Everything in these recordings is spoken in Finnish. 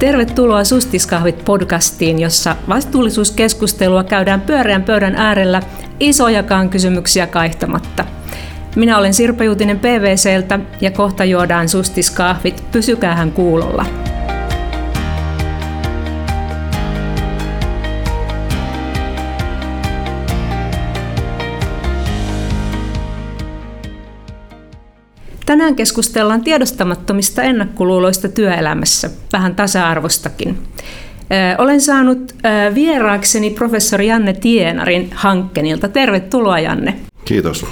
Tervetuloa Sustiskahvit podcastiin, jossa vastuullisuuskeskustelua käydään pyöreän pöydän äärellä isojakaan kysymyksiä kaihtamatta. Minä olen Sirpa Juutinen PVCltä ja kohta juodaan Sustiskahvit. Pysykäähän kuulolla. Tänään keskustellaan tiedostamattomista ennakkoluuloista työelämässä, vähän tasa-arvostakin. Olen saanut vieraakseni professori Janne Tienarin Hankkenilta. Tervetuloa Janne. Kiitos.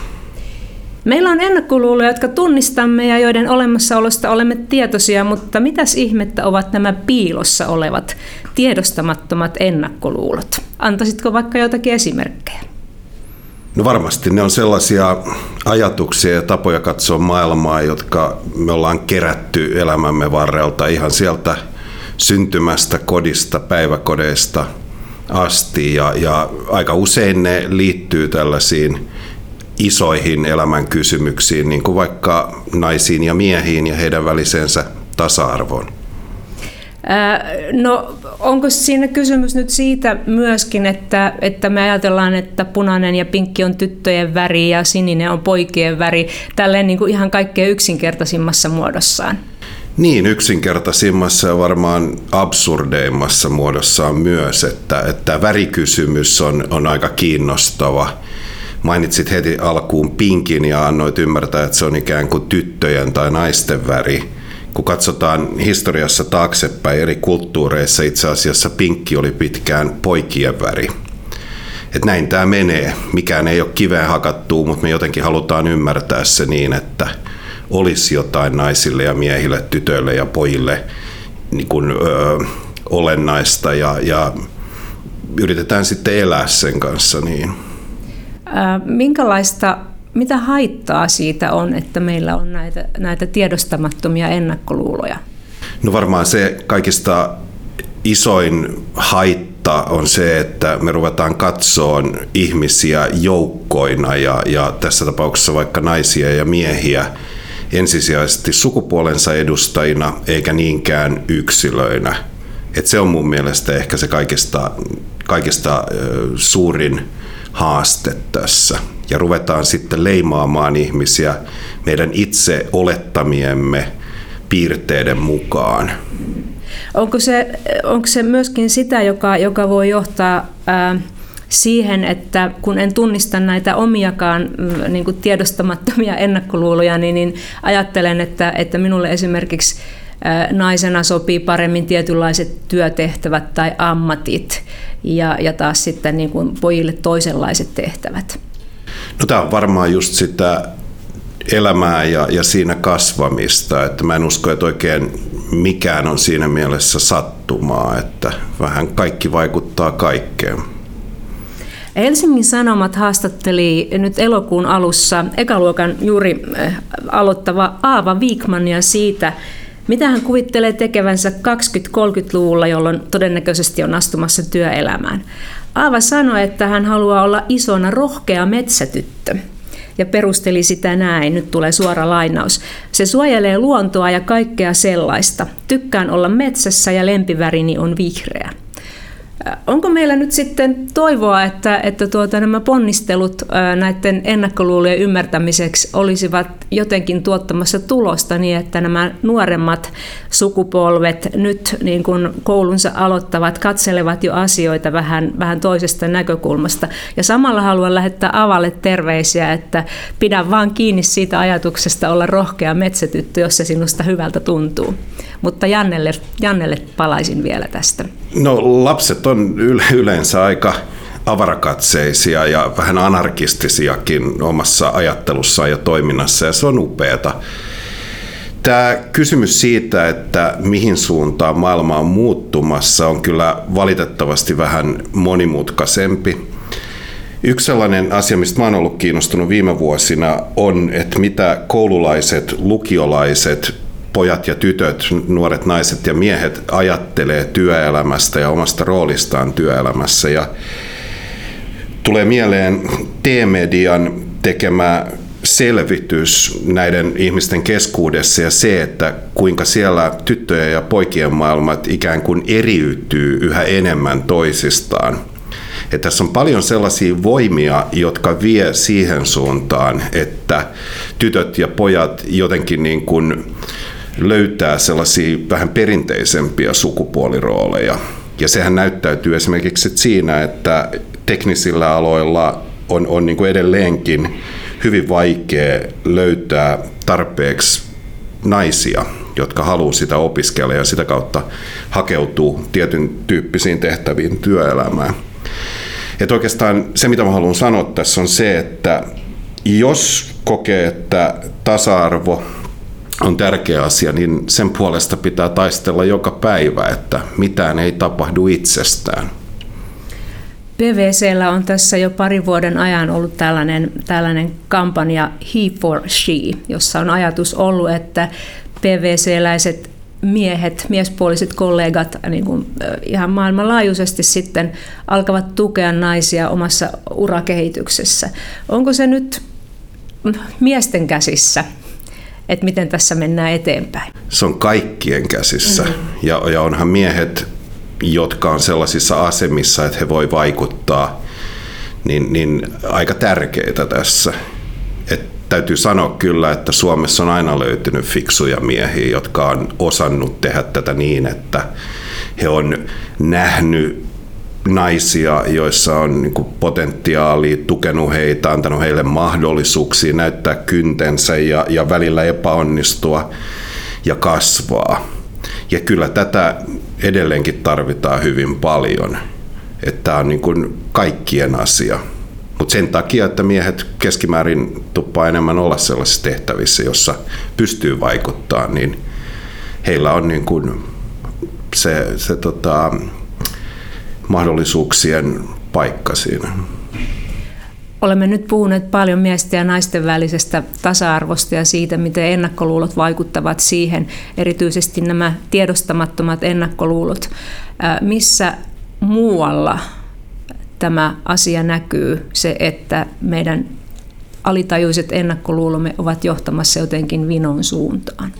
Meillä on ennakkoluuloja, jotka tunnistamme ja joiden olemassaolosta olemme tietoisia, mutta mitäs ihmettä ovat nämä piilossa olevat tiedostamattomat ennakkoluulot? Antaisitko vaikka jotakin esimerkkejä? No varmasti ne on sellaisia ajatuksia ja tapoja katsoa maailmaa, jotka me ollaan kerätty elämämme varrelta ihan sieltä syntymästä, kodista, päiväkodeista asti. Ja, ja aika usein ne liittyy tällaisiin isoihin elämän kysymyksiin, niin kuin vaikka naisiin ja miehiin ja heidän väliseensä tasa-arvoon. No onko siinä kysymys nyt siitä myöskin, että, että me ajatellaan, että punainen ja pinkki on tyttöjen väri ja sininen on poikien väri, tälleen niin kuin ihan kaikkein yksinkertaisimmassa muodossaan? Niin, yksinkertaisimmassa ja varmaan absurdeimmassa muodossaan myös, että, että värikysymys on, on aika kiinnostava. Mainitsit heti alkuun pinkin ja annoit ymmärtää, että se on ikään kuin tyttöjen tai naisten väri kun katsotaan historiassa taaksepäin eri kulttuureissa, itse asiassa pinkki oli pitkään poikien väri. Et näin tämä menee. Mikään ei ole kiveen hakattua, mutta me jotenkin halutaan ymmärtää se niin, että olisi jotain naisille ja miehille, tytöille ja pojille niin kuin, ö, olennaista ja, ja yritetään sitten elää sen kanssa niin. Minkälaista mitä haittaa siitä on, että meillä on näitä, näitä tiedostamattomia ennakkoluuloja? No varmaan se kaikista isoin haitta on se, että me ruvetaan katsoa ihmisiä joukkoina ja, ja tässä tapauksessa vaikka naisia ja miehiä ensisijaisesti sukupuolensa edustajina eikä niinkään yksilöinä. Et se on mun mielestä ehkä se kaikista, kaikista suurin haaste tässä ja ruvetaan sitten leimaamaan ihmisiä meidän itse olettamiemme piirteiden mukaan. Onko se, onko se myöskin sitä, joka, joka voi johtaa ää, siihen, että kun en tunnista näitä omiakaan mm, niin kuin tiedostamattomia ennakkoluuloja, niin, niin ajattelen, että, että minulle esimerkiksi naisena sopii paremmin tietynlaiset työtehtävät tai ammatit ja, ja taas sitten niin kuin pojille toisenlaiset tehtävät. No tämä on varmaan just sitä elämää ja, ja siinä kasvamista, että mä en usko, että oikein mikään on siinä mielessä sattumaa, että vähän kaikki vaikuttaa kaikkeen. Helsingin Sanomat haastatteli nyt elokuun alussa ekaluokan juuri aloittava Aava Viikmania siitä, mitä hän kuvittelee tekevänsä 20-30-luvulla, jolloin todennäköisesti on astumassa työelämään. Aava sanoi, että hän haluaa olla isona rohkea metsätyttö ja perusteli sitä näin, nyt tulee suora lainaus. Se suojelee luontoa ja kaikkea sellaista. Tykkään olla metsässä ja lempivärini on vihreä. Onko meillä nyt sitten toivoa, että, että tuota, nämä ponnistelut näiden ennakkoluulojen ymmärtämiseksi olisivat jotenkin tuottamassa tulosta niin, että nämä nuoremmat sukupolvet nyt niin kuin koulunsa aloittavat, katselevat jo asioita vähän, vähän toisesta näkökulmasta. Ja samalla haluan lähettää Avalle terveisiä, että pidä vaan kiinni siitä ajatuksesta olla rohkea metsätyttö, jos se sinusta hyvältä tuntuu. Mutta Jannelle, Jannelle palaisin vielä tästä. No lapset on yleensä aika avarakatseisia ja vähän anarkistisiakin omassa ajattelussaan ja toiminnassa ja se on upeata. Tämä kysymys siitä, että mihin suuntaan maailma on muuttumassa, on kyllä valitettavasti vähän monimutkaisempi. Yksi sellainen asia, mistä olen ollut kiinnostunut viime vuosina, on, että mitä koululaiset, lukiolaiset, pojat ja tytöt, nuoret naiset ja miehet ajattelee työelämästä ja omasta roolistaan työelämässä. Ja tulee mieleen T-median tekemä selvitys näiden ihmisten keskuudessa ja se, että kuinka siellä tyttöjen ja poikien maailmat ikään kuin eriytyy yhä enemmän toisistaan. Että tässä on paljon sellaisia voimia, jotka vie siihen suuntaan, että tytöt ja pojat jotenkin niin kuin löytää sellaisia vähän perinteisempiä sukupuolirooleja. Ja sehän näyttäytyy esimerkiksi siinä, että teknisillä aloilla on, on niin kuin edelleenkin hyvin vaikea löytää tarpeeksi naisia, jotka haluaa sitä opiskella ja sitä kautta hakeutuu tietyn tyyppisiin tehtäviin työelämään. Et oikeastaan se, mitä mä haluan sanoa tässä on se, että jos kokee, että tasa-arvo on tärkeä asia, niin sen puolesta pitää taistella joka päivä, että mitään ei tapahdu itsestään. PVCllä on tässä jo parin vuoden ajan ollut tällainen, tällainen kampanja He for She, jossa on ajatus ollut, että PVC-läiset miehet, miespuoliset kollegat niin kuin ihan maailmanlaajuisesti sitten alkavat tukea naisia omassa urakehityksessä. Onko se nyt miesten käsissä, että miten tässä mennään eteenpäin? Se on kaikkien käsissä. Mm-hmm. Ja, ja onhan miehet jotka on sellaisissa asemissa, että he voi vaikuttaa, niin, niin aika tärkeitä tässä. Et täytyy sanoa kyllä, että Suomessa on aina löytynyt fiksuja miehiä, jotka on osannut tehdä tätä niin, että he on nähnyt naisia, joissa on niin potentiaali, tukenut heitä, antanut heille mahdollisuuksia näyttää kyntensä ja, ja välillä epäonnistua ja kasvaa. Ja kyllä tätä edelleenkin tarvitaan hyvin paljon. Että tämä on niin kuin kaikkien asia. Mutta sen takia, että miehet keskimäärin tuppaa enemmän olla sellaisissa tehtävissä, jossa pystyy vaikuttaa, niin heillä on niin kuin se, se tota, mahdollisuuksien paikka siinä. Olemme nyt puhuneet paljon miesten ja naisten välisestä tasa-arvosta ja siitä, miten ennakkoluulot vaikuttavat siihen, erityisesti nämä tiedostamattomat ennakkoluulot. Missä muualla tämä asia näkyy, se, että meidän alitajuiset ennakkoluulomme ovat johtamassa jotenkin vinon suuntaan?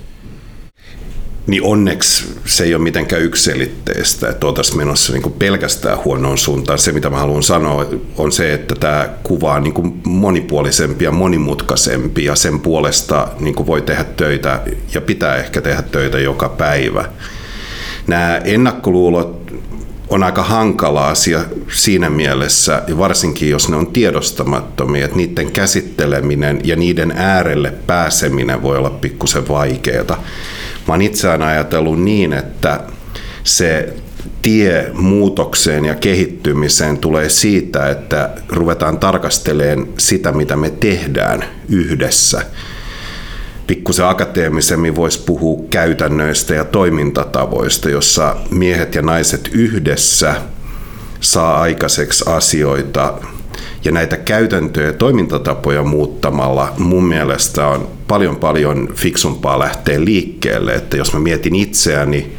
Niin onneksi se ei ole mitenkään yksilitteistä, että oltaisiin menossa niin pelkästään huonoon suuntaan. Se, mitä mä haluan sanoa, on se, että tämä kuva on niin monipuolisempi ja monimutkaisempi ja sen puolesta niin voi tehdä töitä ja pitää ehkä tehdä töitä joka päivä. Nämä ennakkoluulot on aika hankala asia siinä mielessä, ja varsinkin jos ne on tiedostamattomia, että niiden käsitteleminen ja niiden äärelle pääseminen voi olla pikkusen vaikeaa. Mä oon itse aina ajatellut niin, että se tie muutokseen ja kehittymiseen tulee siitä, että ruvetaan tarkastelemaan sitä, mitä me tehdään yhdessä. Pikkusen akateemisemmin voisi puhua käytännöistä ja toimintatavoista, jossa miehet ja naiset yhdessä saa aikaiseksi asioita ja näitä käytäntöjä ja toimintatapoja muuttamalla mun mielestä on paljon paljon fiksumpaa lähteä liikkeelle. Että jos mä mietin itseäni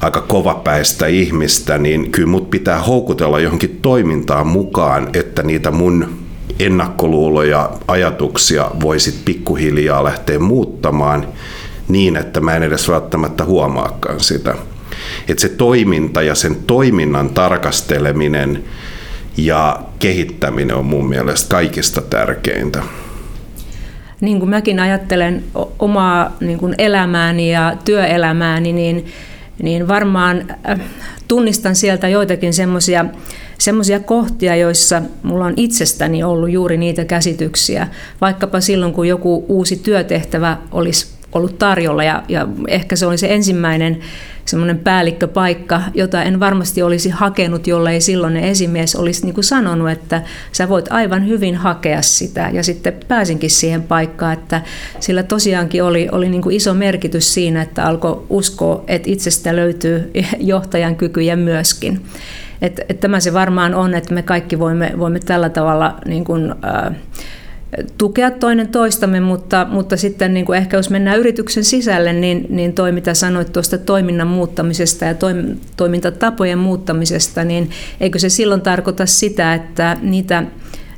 aika kovapäistä ihmistä, niin kyllä mut pitää houkutella johonkin toimintaan mukaan, että niitä mun ennakkoluuloja, ajatuksia voisit pikkuhiljaa lähteä muuttamaan niin, että mä en edes välttämättä huomaakaan sitä. Että se toiminta ja sen toiminnan tarkasteleminen ja kehittäminen on mun mielestä kaikista tärkeintä. Niin kuin mäkin ajattelen omaa niin kuin elämääni ja työelämääni, niin, niin varmaan äh, tunnistan sieltä joitakin semmoisia semmoisia kohtia, joissa mulla on itsestäni ollut juuri niitä käsityksiä, vaikkapa silloin, kun joku uusi työtehtävä olisi ollut tarjolla ja, ja ehkä se oli se ensimmäinen semmoinen päällikköpaikka, jota en varmasti olisi hakenut, jollei silloin esimies olisi niin kuin sanonut, että sä voit aivan hyvin hakea sitä. Ja sitten pääsinkin siihen paikkaan, että sillä tosiaankin oli, oli niin kuin iso merkitys siinä, että alkoi uskoa, että itsestä löytyy johtajan kykyjä myöskin. Että, että tämä se varmaan on, että me kaikki voimme, voimme tällä tavalla niin kuin, äh, tukea toinen toistamme, mutta, mutta sitten niin kuin ehkä jos mennään yrityksen sisälle, niin, niin toi mitä sanoit tuosta toiminnan muuttamisesta ja toimintatapojen muuttamisesta, niin eikö se silloin tarkoita sitä, että niitä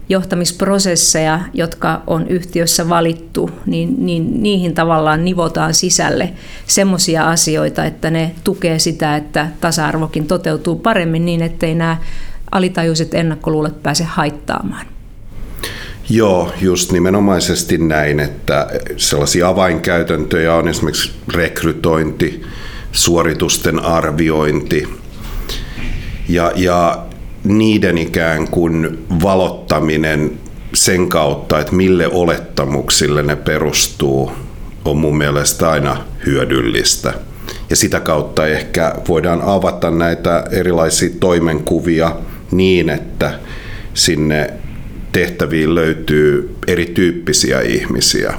johtamisprosesseja, jotka on yhtiössä valittu, niin, niin niihin tavallaan nivotaan sisälle semmoisia asioita, että ne tukee sitä, että tasa-arvokin toteutuu paremmin niin, ettei nämä alitajuiset ennakkoluulet pääse haittaamaan. Joo, just nimenomaisesti näin, että sellaisia avainkäytäntöjä on esimerkiksi rekrytointi, suoritusten arviointi ja, ja niiden ikään kuin valottaminen sen kautta, että mille olettamuksille ne perustuu, on mun mielestä aina hyödyllistä. Ja sitä kautta ehkä voidaan avata näitä erilaisia toimenkuvia niin, että sinne tehtäviin löytyy erityyppisiä ihmisiä.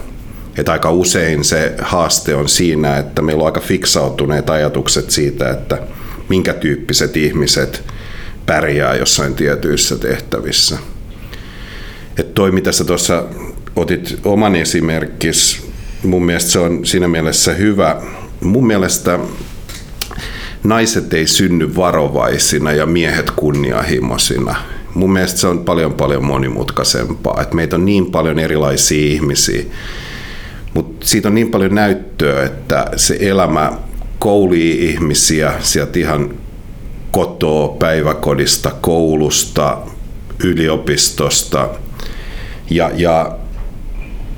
Että aika usein se haaste on siinä, että meillä on aika fiksautuneet ajatukset siitä, että minkä tyyppiset ihmiset pärjää jossain tietyissä tehtävissä. Että toi, mitä sä tuossa otit oman esimerkis, mun mielestä se on siinä mielessä hyvä. Mun mielestä naiset ei synny varovaisina ja miehet kunnianhimoisina. Mun mielestä se on paljon paljon monimutkaisempaa, että meitä on niin paljon erilaisia ihmisiä, mutta siitä on niin paljon näyttöä, että se elämä koulii ihmisiä sieltä ihan kotoa, päiväkodista, koulusta, yliopistosta ja, ja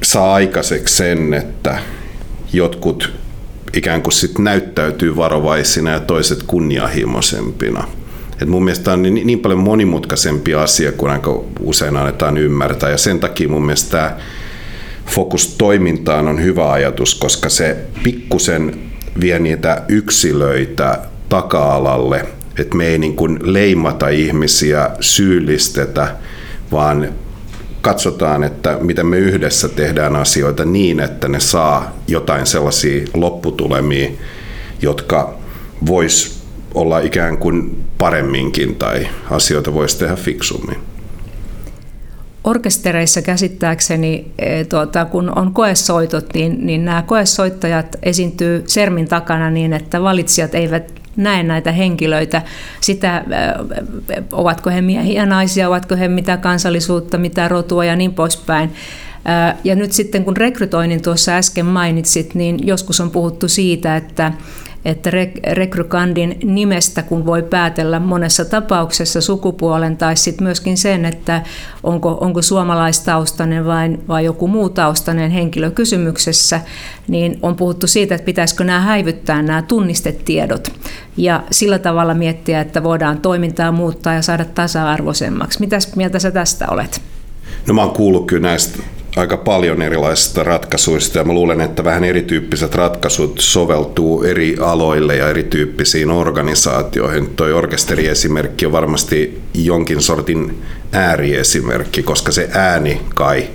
saa aikaiseksi sen, että jotkut ikään kuin sit näyttäytyy varovaisina ja toiset kunnianhimoisempina. Et mun mielestä on niin, niin paljon monimutkaisempi asia kuin aika usein annetaan ymmärtää. Ja sen takia mun mielestä tämä fokus toimintaan on hyvä ajatus, koska se pikkusen vie niitä yksilöitä taka-alalle, että me ei niin kuin leimata ihmisiä, syyllistetä, vaan katsotaan, että miten me yhdessä tehdään asioita niin, että ne saa jotain sellaisia lopputulemia, jotka vois olla ikään kuin paremminkin tai asioita voisi tehdä fiksummin. Orkestereissa käsittääkseni, e, tuota, kun on koesoitot, niin, niin nämä koesoittajat esiintyy sermin takana niin, että valitsijat eivät näe näitä henkilöitä, sitä ovatko he miehiä, naisia, ovatko he mitä kansallisuutta, mitä rotua ja niin poispäin. Ja nyt sitten kun rekrytoinnin tuossa äsken mainitsit, niin joskus on puhuttu siitä, että että rekrykandin nimestä kun voi päätellä monessa tapauksessa sukupuolen tai sitten myöskin sen, että onko, onko suomalaistaustainen vai, vai joku muu taustainen henkilö kysymyksessä, niin on puhuttu siitä, että pitäisikö nämä häivyttää nämä tunnistetiedot ja sillä tavalla miettiä, että voidaan toimintaa muuttaa ja saada tasa-arvoisemmaksi. Mitäs mieltä sä tästä olet? No mä oon kuullut kyllä näistä aika paljon erilaisista ratkaisuista ja mä luulen, että vähän erityyppiset ratkaisut soveltuu eri aloille ja erityyppisiin organisaatioihin. Toi orkesteriesimerkki on varmasti jonkin sortin ääriesimerkki, koska se ääni kai,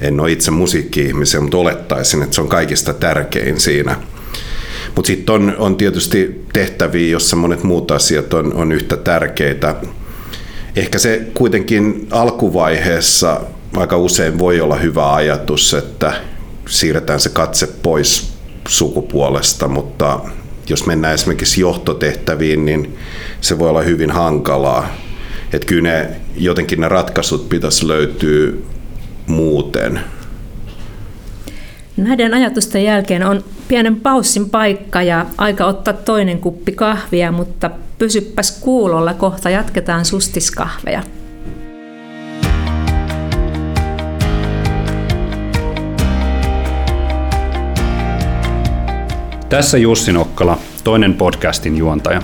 en ole itse musiikki-ihmisiä, mutta olettaisin, että se on kaikista tärkein siinä. Mutta sitten on, on tietysti tehtäviä, jossa monet muut asiat on, on yhtä tärkeitä. Ehkä se kuitenkin alkuvaiheessa aika usein voi olla hyvä ajatus, että siirretään se katse pois sukupuolesta, mutta jos mennään esimerkiksi johtotehtäviin, niin se voi olla hyvin hankalaa. Että kyllä ne, jotenkin ne ratkaisut pitäisi löytyä muuten. Näiden ajatusten jälkeen on pienen paussin paikka ja aika ottaa toinen kuppi kahvia, mutta pysyppäs kuulolla, kohta jatketaan sustiskahveja. Tässä Jussi Nokkala, toinen podcastin juontaja.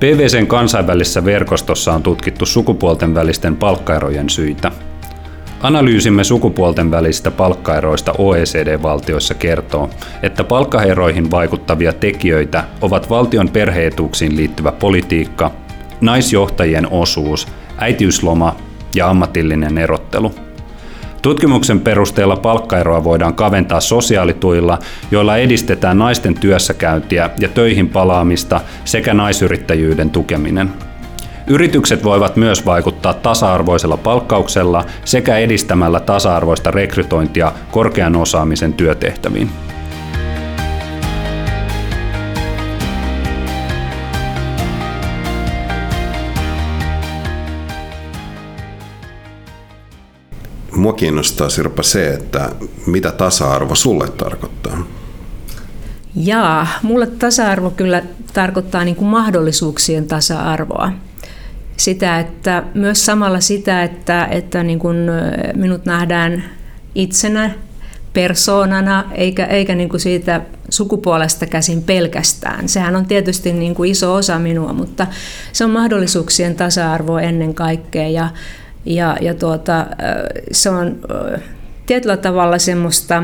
PVCn kansainvälisessä verkostossa on tutkittu sukupuolten välisten palkkaerojen syitä. Analyysimme sukupuolten välisistä palkkaeroista OECD-valtioissa kertoo, että palkkaeroihin vaikuttavia tekijöitä ovat valtion perheetuuksiin liittyvä politiikka, naisjohtajien osuus, äitiysloma ja ammatillinen erottelu – Tutkimuksen perusteella palkkaeroa voidaan kaventaa sosiaalituilla, joilla edistetään naisten työssäkäyntiä ja töihin palaamista sekä naisyrittäjyyden tukeminen. Yritykset voivat myös vaikuttaa tasa-arvoisella palkkauksella sekä edistämällä tasa-arvoista rekrytointia korkean osaamisen työtehtäviin. Mua kiinnostaa Sirpa se, että mitä tasa-arvo sulle tarkoittaa? Jaa, mulle tasa-arvo kyllä tarkoittaa niin kuin mahdollisuuksien tasa-arvoa. Sitä, että myös samalla sitä, että, että niin kuin minut nähdään itsenä, persoonana, eikä, eikä niin kuin siitä sukupuolesta käsin pelkästään. Sehän on tietysti niin kuin iso osa minua, mutta se on mahdollisuuksien tasa-arvo ennen kaikkea. Ja, ja, ja tuota, se on tietyllä tavalla semmoista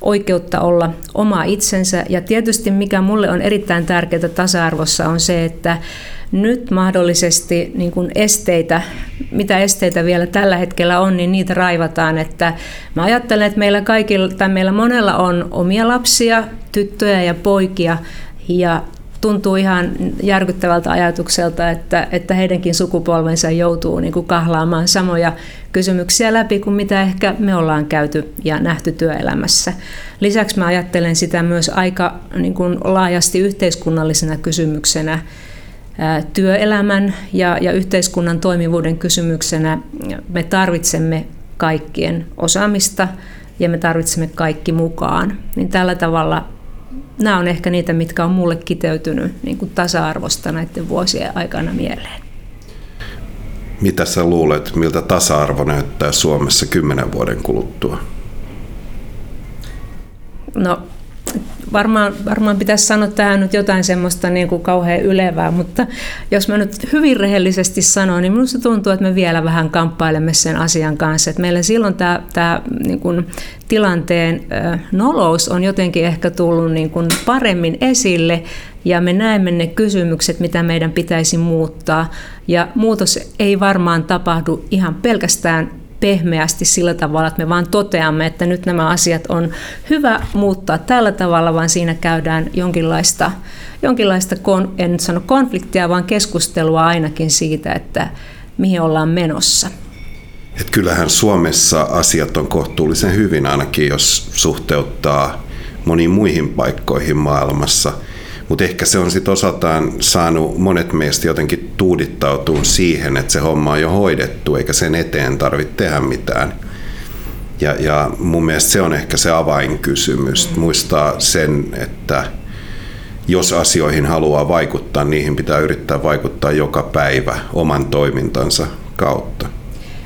oikeutta olla oma itsensä. Ja tietysti mikä mulle on erittäin tärkeää tasa-arvossa on se, että nyt mahdollisesti niin kuin esteitä, mitä esteitä vielä tällä hetkellä on, niin niitä raivataan. Että mä ajattelen, että meillä kaikilla, tai meillä monella on omia lapsia, tyttöjä ja poikia, ja tuntuu ihan järkyttävältä ajatukselta, että, että heidänkin sukupolvensa joutuu niin kuin kahlaamaan samoja kysymyksiä läpi kuin mitä ehkä me ollaan käyty ja nähty työelämässä. Lisäksi mä ajattelen sitä myös aika niin kuin laajasti yhteiskunnallisena kysymyksenä, työelämän ja, ja yhteiskunnan toimivuuden kysymyksenä. Me tarvitsemme kaikkien osaamista ja me tarvitsemme kaikki mukaan. Niin tällä tavalla nämä on ehkä niitä, mitkä on mulle kiteytynyt niin kuin tasa-arvosta näiden vuosien aikana mieleen. Mitä sä luulet, miltä tasa-arvo näyttää Suomessa kymmenen vuoden kuluttua? No varmaan, varmaan pitäisi sanoa tähän nyt jotain semmoista niin kuin kauhean ylevää, mutta jos mä nyt hyvin rehellisesti sanon, niin minusta tuntuu, että me vielä vähän kamppailemme sen asian kanssa. Että meillä silloin tämä, tämä niin kuin tilanteen nolous on jotenkin ehkä tullut niin kuin paremmin esille ja me näemme ne kysymykset, mitä meidän pitäisi muuttaa. Ja muutos ei varmaan tapahdu ihan pelkästään pehmeästi sillä tavalla, että me vaan toteamme, että nyt nämä asiat on hyvä muuttaa tällä tavalla, vaan siinä käydään jonkinlaista, jonkinlaista en nyt sano konfliktia, vaan keskustelua ainakin siitä, että mihin ollaan menossa. Et kyllähän Suomessa asiat on kohtuullisen hyvin, ainakin jos suhteuttaa moniin muihin paikkoihin maailmassa – mutta ehkä se on sitten osaltaan saanut monet meistä jotenkin tuudittautua siihen, että se homma on jo hoidettu, eikä sen eteen tarvitse tehdä mitään. Ja, ja mun mielestä se on ehkä se avainkysymys, muistaa sen, että jos asioihin haluaa vaikuttaa, niihin pitää yrittää vaikuttaa joka päivä oman toimintansa kautta.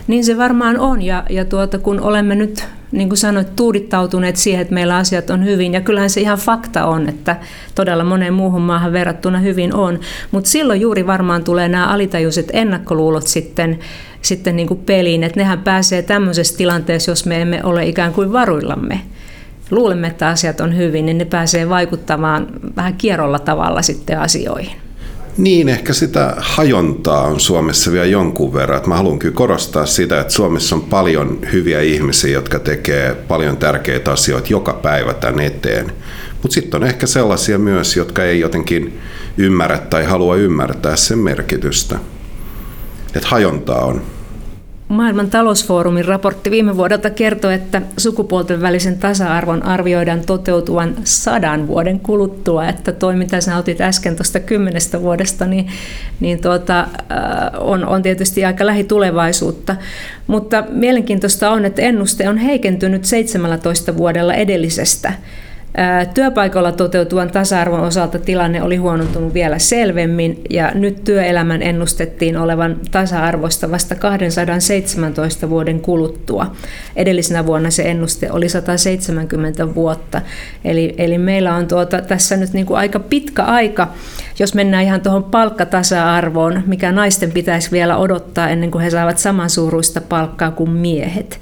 Niin se varmaan on, ja, ja tuota, kun olemme nyt niin kuin sanoit, tuudittautuneet siihen, että meillä asiat on hyvin. Ja kyllähän se ihan fakta on, että todella moneen muuhun maahan verrattuna hyvin on. Mutta silloin juuri varmaan tulee nämä alitajuiset ennakkoluulot sitten, sitten niin kuin peliin. Että nehän pääsee tämmöisessä tilanteessa, jos me emme ole ikään kuin varuillamme. Luulemme, että asiat on hyvin, niin ne pääsee vaikuttamaan vähän kierrolla tavalla sitten asioihin. Niin, ehkä sitä hajontaa on Suomessa vielä jonkun verran. Että mä haluan kyllä korostaa sitä, että Suomessa on paljon hyviä ihmisiä, jotka tekee paljon tärkeitä asioita joka päivä tämän eteen. Mutta sitten on ehkä sellaisia myös, jotka ei jotenkin ymmärrä tai halua ymmärtää sen merkitystä. Että hajontaa on. Maailman talousfoorumin raportti viime vuodelta kertoo, että sukupuolten välisen tasa-arvon arvioidaan toteutuvan sadan vuoden kuluttua. Että toi, mitä sinä otit äsken tuosta kymmenestä vuodesta, niin, niin tuota, on, on tietysti aika lähitulevaisuutta. Mutta mielenkiintoista on, että ennuste on heikentynyt 17 vuodella edellisestä. Työpaikalla toteutuvan tasa-arvon osalta tilanne oli huonontunut vielä selvemmin ja nyt työelämän ennustettiin olevan tasa-arvosta vasta 217 vuoden kuluttua. Edellisenä vuonna se ennuste oli 170 vuotta. Eli, eli meillä on tuota, tässä nyt niin kuin aika pitkä aika, jos mennään ihan tuohon palkkatasa-arvoon, mikä naisten pitäisi vielä odottaa ennen kuin he saavat samansuuruista palkkaa kuin miehet.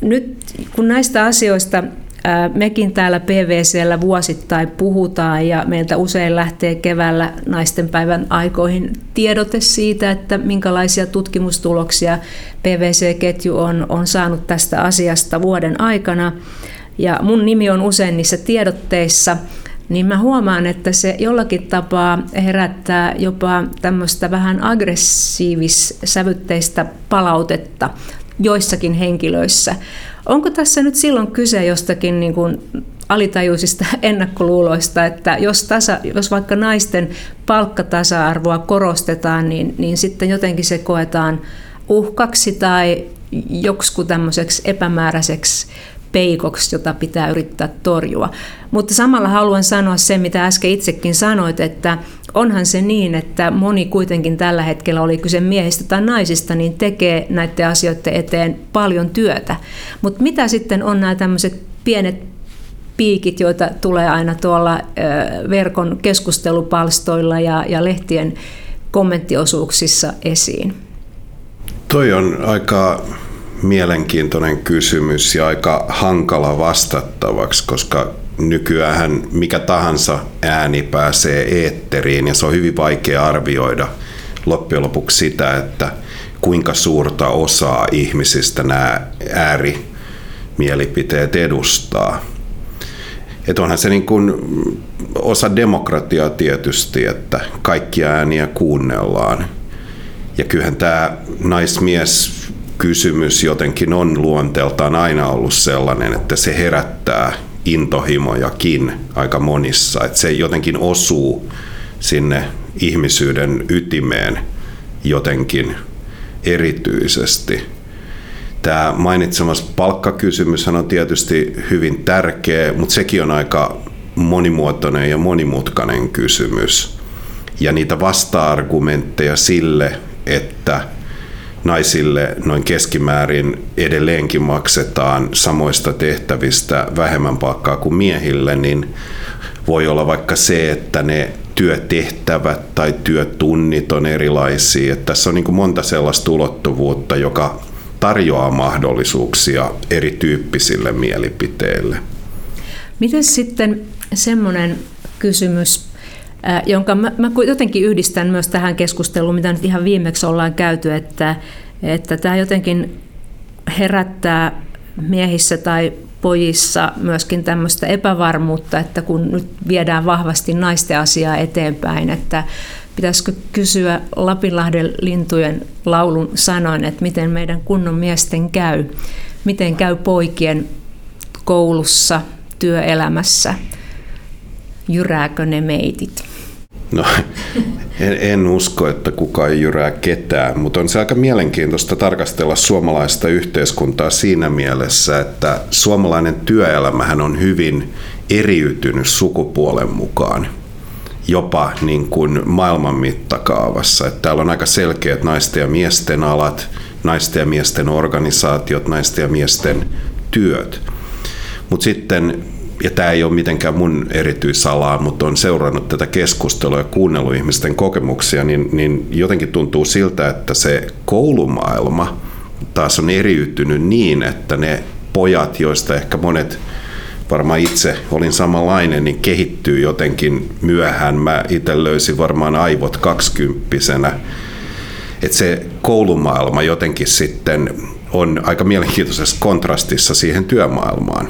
Nyt kun näistä asioista Mekin täällä PVCllä vuosittain puhutaan ja meiltä usein lähtee keväällä naisten päivän aikoihin tiedote siitä, että minkälaisia tutkimustuloksia PVC-ketju on, on saanut tästä asiasta vuoden aikana. Ja mun nimi on usein niissä tiedotteissa, niin mä huomaan, että se jollakin tapaa herättää jopa tämmöistä vähän aggressiivis-sävytteistä palautetta joissakin henkilöissä. Onko tässä nyt silloin kyse jostakin niin kuin alitajuisista ennakkoluuloista, että jos, tasa, jos vaikka naisten palkkatasa-arvoa korostetaan, niin, niin sitten jotenkin se koetaan uhkaksi tai joksikin tämmöiseksi epämääräiseksi peikoksi, jota pitää yrittää torjua. Mutta samalla haluan sanoa sen, mitä äsken itsekin sanoit, että onhan se niin, että moni kuitenkin tällä hetkellä, oli kyse miehistä tai naisista, niin tekee näiden asioiden eteen paljon työtä. Mutta mitä sitten on nämä tämmöiset pienet piikit, joita tulee aina tuolla verkon keskustelupalstoilla ja, ja lehtien kommenttiosuuksissa esiin? Toi on aika mielenkiintoinen kysymys ja aika hankala vastattavaksi, koska nykyään mikä tahansa ääni pääsee eetteriin ja se on hyvin vaikea arvioida loppujen lopuksi sitä, että kuinka suurta osaa ihmisistä nämä äärimielipiteet edustaa. Että onhan se niin kuin osa demokratiaa tietysti, että kaikkia ääniä kuunnellaan. Ja kyllähän tämä naismies kysymys jotenkin on luonteeltaan aina ollut sellainen, että se herättää intohimojakin aika monissa. Että se jotenkin osuu sinne ihmisyyden ytimeen jotenkin erityisesti. Tämä mainitsemas palkkakysymys on tietysti hyvin tärkeä, mutta sekin on aika monimuotoinen ja monimutkainen kysymys. Ja niitä vasta-argumentteja sille, että naisille noin keskimäärin edelleenkin maksetaan samoista tehtävistä vähemmän palkkaa kuin miehille, niin voi olla vaikka se, että ne työtehtävät tai työtunnit on erilaisia. Että tässä on niin monta sellaista ulottuvuutta, joka tarjoaa mahdollisuuksia erityyppisille mielipiteille. Miten sitten semmoinen kysymys, jonka mä, mä jotenkin yhdistän myös tähän keskusteluun, mitä nyt ihan viimeksi ollaan käyty, että, että tämä jotenkin herättää miehissä tai pojissa myöskin tämmöistä epävarmuutta, että kun nyt viedään vahvasti naisten asiaa eteenpäin, että pitäisikö kysyä Lapinlahden lintujen laulun sanoin, että miten meidän kunnon miesten käy, miten käy poikien koulussa, työelämässä, jyrääkö ne meitit? No, en, en usko, että kukaan jyrää ketään, mutta on se aika mielenkiintoista tarkastella suomalaista yhteiskuntaa siinä mielessä, että suomalainen työelämähän on hyvin eriytynyt sukupuolen mukaan jopa niin kuin maailman mittakaavassa. Että täällä on aika selkeät naisten ja miesten alat, naisten ja miesten organisaatiot, naisten ja miesten työt. Mutta sitten ja tämä ei ole mitenkään mun erityisalaa, mutta on seurannut tätä keskustelua ja kuunnellut ihmisten kokemuksia, niin, niin jotenkin tuntuu siltä, että se koulumaailma taas on eriytynyt niin, että ne pojat, joista ehkä monet varmaan itse olin samanlainen, niin kehittyy jotenkin myöhään. Mä itse löysin varmaan aivot kaksikymppisenä. Että se koulumaailma jotenkin sitten on aika mielenkiintoisessa kontrastissa siihen työmaailmaan.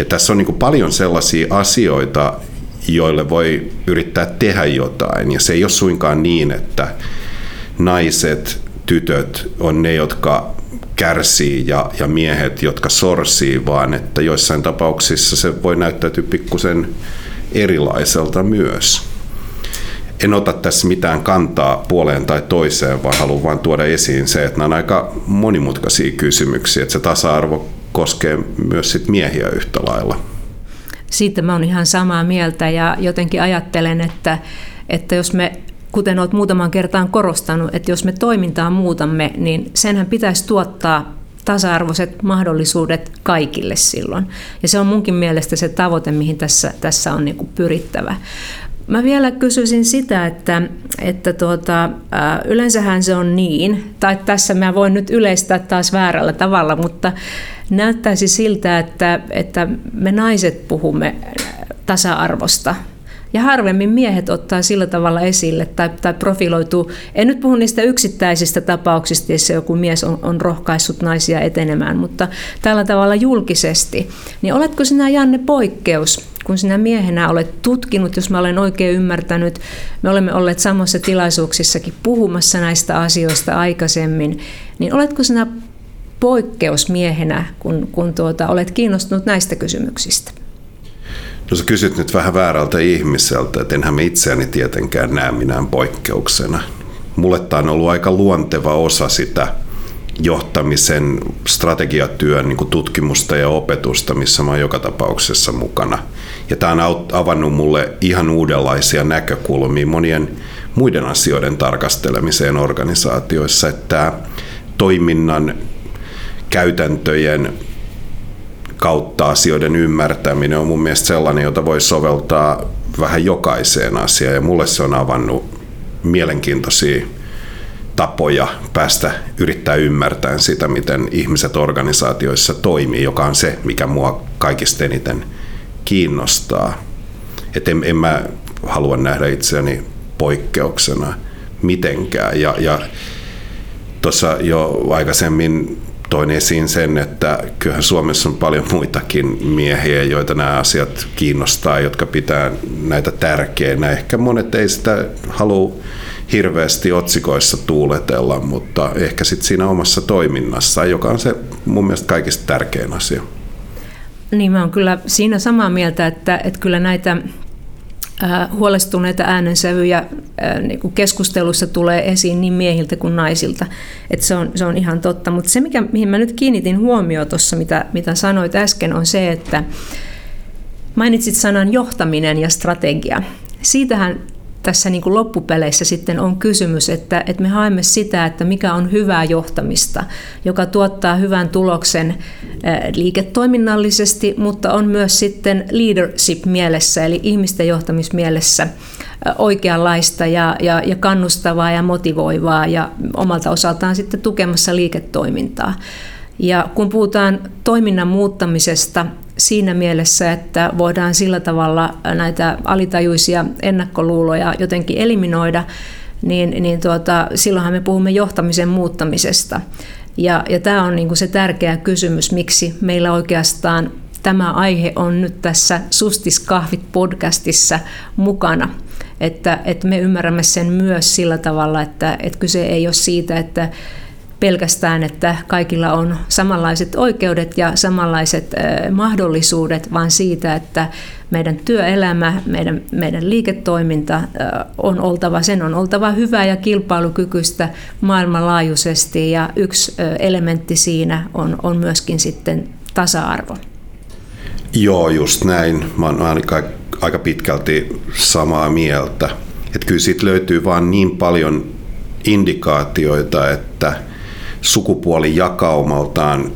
Ja tässä on niin paljon sellaisia asioita, joille voi yrittää tehdä jotain. Ja se ei ole suinkaan niin, että naiset, tytöt on ne, jotka kärsii ja, ja miehet, jotka sorsii, vaan että joissain tapauksissa se voi näyttäytyä pikkusen erilaiselta myös. En ota tässä mitään kantaa puoleen tai toiseen, vaan haluan vain tuoda esiin se, että nämä on aika monimutkaisia kysymyksiä, että se tasa-arvo koskee myös sit miehiä yhtä lailla. Siitä mä oon ihan samaa mieltä ja jotenkin ajattelen, että, että jos me kuten olet muutaman kertaan korostanut, että jos me toimintaa muutamme, niin senhän pitäisi tuottaa tasa-arvoiset mahdollisuudet kaikille silloin. Ja se on munkin mielestä se tavoite, mihin tässä, tässä on niin pyrittävä. Mä vielä kysyisin sitä, että, että tuota, yleensähän se on niin, tai tässä mä voin nyt yleistää taas väärällä tavalla, mutta näyttäisi siltä, että, että me naiset puhumme tasa-arvosta ja harvemmin miehet ottaa sillä tavalla esille tai, tai profiloituu. En nyt puhu niistä yksittäisistä tapauksista, joissa joku mies on, on rohkaissut naisia etenemään, mutta tällä tavalla julkisesti. Niin oletko sinä Janne poikkeus, kun sinä miehenä olet tutkinut, jos mä olen oikein ymmärtänyt, me olemme olleet samassa tilaisuuksissakin puhumassa näistä asioista aikaisemmin, niin oletko sinä poikkeusmiehenä, kun, kun tuota, olet kiinnostunut näistä kysymyksistä? No sä kysyt nyt vähän väärältä ihmiseltä, että enhän me itseäni tietenkään näe minään poikkeuksena. Mulle tämä on ollut aika luonteva osa sitä johtamisen strategiatyön niin kuin tutkimusta ja opetusta, missä mä oon joka tapauksessa mukana. Ja tämä on avannut mulle ihan uudenlaisia näkökulmia monien muiden asioiden tarkastelemiseen organisaatioissa, että toiminnan käytäntöjen kautta asioiden ymmärtäminen on mun mielestä sellainen, jota voi soveltaa vähän jokaiseen asiaan. Ja mulle se on avannut mielenkiintoisia tapoja päästä yrittää ymmärtää sitä, miten ihmiset organisaatioissa toimii, joka on se, mikä mua kaikista eniten kiinnostaa. Et en, en mä halua nähdä itseäni poikkeuksena mitenkään. Ja, ja tuossa jo aikaisemmin toin esiin sen, että kyllähän Suomessa on paljon muitakin miehiä, joita nämä asiat kiinnostaa, jotka pitää näitä tärkeänä. Ehkä monet ei sitä halua hirveästi otsikoissa tuuletella, mutta ehkä sitten siinä omassa toiminnassa, joka on se mun mielestä kaikista tärkein asia. Niin mä oon kyllä siinä samaa mieltä, että, että kyllä näitä huolestuneita äänensävyjä niin kuin keskustelussa tulee esiin niin miehiltä kuin naisilta. Että se, on, se on ihan totta. Mutta se, mikä, mihin mä nyt kiinnitin huomioon tuossa, mitä, mitä sanoit äsken, on se, että mainitsit sanan johtaminen ja strategia. Siitähän tässä niin kuin loppupeleissä sitten on kysymys, että, että me haemme sitä, että mikä on hyvää johtamista, joka tuottaa hyvän tuloksen liiketoiminnallisesti, mutta on myös sitten leadership-mielessä, eli ihmisten johtamismielessä oikeanlaista ja, ja, ja kannustavaa ja motivoivaa ja omalta osaltaan sitten tukemassa liiketoimintaa. Ja kun puhutaan toiminnan muuttamisesta siinä mielessä, että voidaan sillä tavalla näitä alitajuisia ennakkoluuloja jotenkin eliminoida, niin, niin tuota, silloinhan me puhumme johtamisen muuttamisesta. Ja, ja tämä on niin se tärkeä kysymys, miksi meillä oikeastaan tämä aihe on nyt tässä Sustiskahvit podcastissa mukana. Että, että me ymmärrämme sen myös sillä tavalla, että, että kyse ei ole siitä, että pelkästään, että kaikilla on samanlaiset oikeudet ja samanlaiset mahdollisuudet, vaan siitä, että meidän työelämä, meidän, meidän liiketoiminta on oltava, sen on oltava hyvää ja kilpailukykyistä maailmanlaajuisesti ja yksi elementti siinä on, on myöskin sitten tasa-arvo. Joo, just näin. Mä oon aika, pitkälti samaa mieltä. Että kyllä siitä löytyy vaan niin paljon indikaatioita, että – sukupuolijakaumaltaan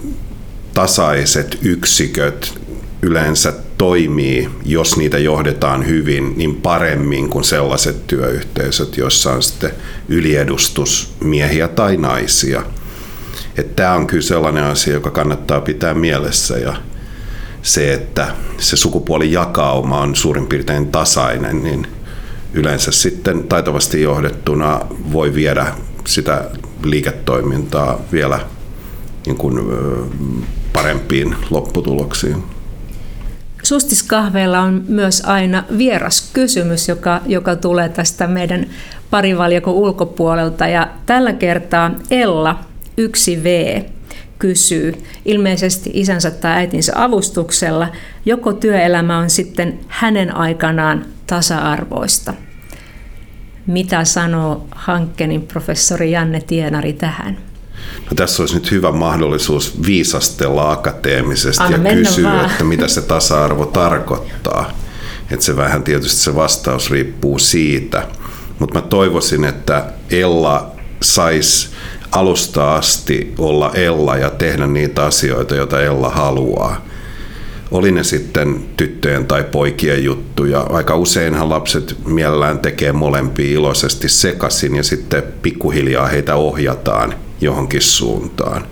tasaiset yksiköt yleensä toimii, jos niitä johdetaan hyvin, niin paremmin kuin sellaiset työyhteisöt, joissa on sitten yliedustus miehiä tai naisia. Tämä on kyllä sellainen asia, joka kannattaa pitää mielessä ja se, että se sukupuolijakauma on suurin piirtein tasainen, niin yleensä sitten taitavasti johdettuna voi viedä sitä liiketoimintaa vielä niin kuin, parempiin lopputuloksiin. Sustiskahveilla on myös aina vieras kysymys, joka, joka tulee tästä meidän parivaljakon ulkopuolelta. Ja tällä kertaa Ella 1V kysyy, ilmeisesti isänsä tai äitinsä avustuksella, joko työelämä on sitten hänen aikanaan tasa-arvoista. Mitä sanoo Hankkenin professori Janne Tienari tähän? No, tässä olisi nyt hyvä mahdollisuus viisastella akateemisesti Anna ja kysyä, vaan. että mitä se tasa-arvo tarkoittaa. Että se vähän tietysti se vastaus riippuu siitä. Mutta mä toivoisin, että Ella saisi alusta asti olla Ella ja tehdä niitä asioita, joita Ella haluaa oli ne sitten tyttöjen tai poikien juttuja. Aika useinhan lapset mielellään tekee molempia iloisesti sekaisin ja sitten pikkuhiljaa heitä ohjataan johonkin suuntaan.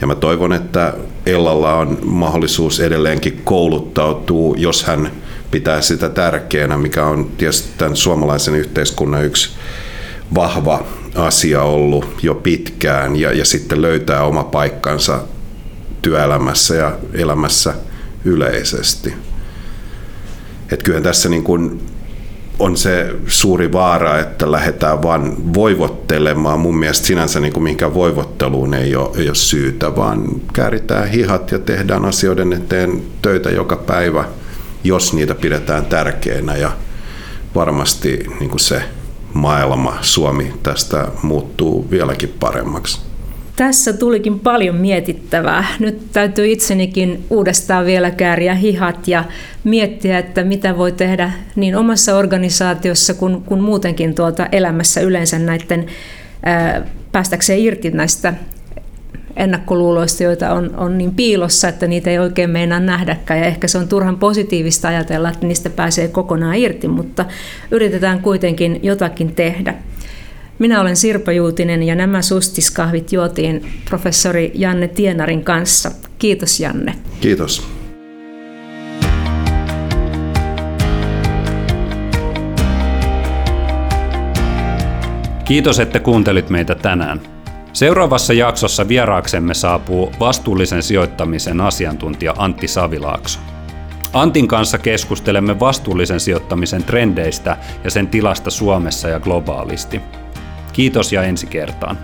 Ja mä toivon, että Ellalla on mahdollisuus edelleenkin kouluttautua, jos hän pitää sitä tärkeänä, mikä on tietysti tämän suomalaisen yhteiskunnan yksi vahva asia ollut jo pitkään ja, ja sitten löytää oma paikkansa työelämässä ja elämässä – yleisesti. Et kyllähän tässä niin kuin on se suuri vaara, että lähdetään vain voivottelemaan. Mun mielestä sinänsä niin kuin mihinkään voivotteluun ei ole, ei ole syytä, vaan kääritään hihat ja tehdään asioiden eteen töitä joka päivä, jos niitä pidetään tärkeänä. Ja varmasti niin kuin se maailma, Suomi tästä muuttuu vieläkin paremmaksi. Tässä tulikin paljon mietittävää. Nyt täytyy itsenikin uudestaan vielä kääriä hihat ja miettiä, että mitä voi tehdä niin omassa organisaatiossa kuin, kuin muutenkin tuota elämässä yleensä näiden ää, päästäkseen irti näistä ennakkoluuloista, joita on, on niin piilossa, että niitä ei oikein meinaa nähdäkään. Ja ehkä se on turhan positiivista ajatella, että niistä pääsee kokonaan irti, mutta yritetään kuitenkin jotakin tehdä. Minä olen Sirpa Juutinen ja nämä sustiskahvit juotiin professori Janne Tienarin kanssa. Kiitos Janne. Kiitos. Kiitos, että kuuntelit meitä tänään. Seuraavassa jaksossa vieraaksemme saapuu vastuullisen sijoittamisen asiantuntija Antti Savilaakso. Antin kanssa keskustelemme vastuullisen sijoittamisen trendeistä ja sen tilasta Suomessa ja globaalisti. Kiitos ja ensi kertaan.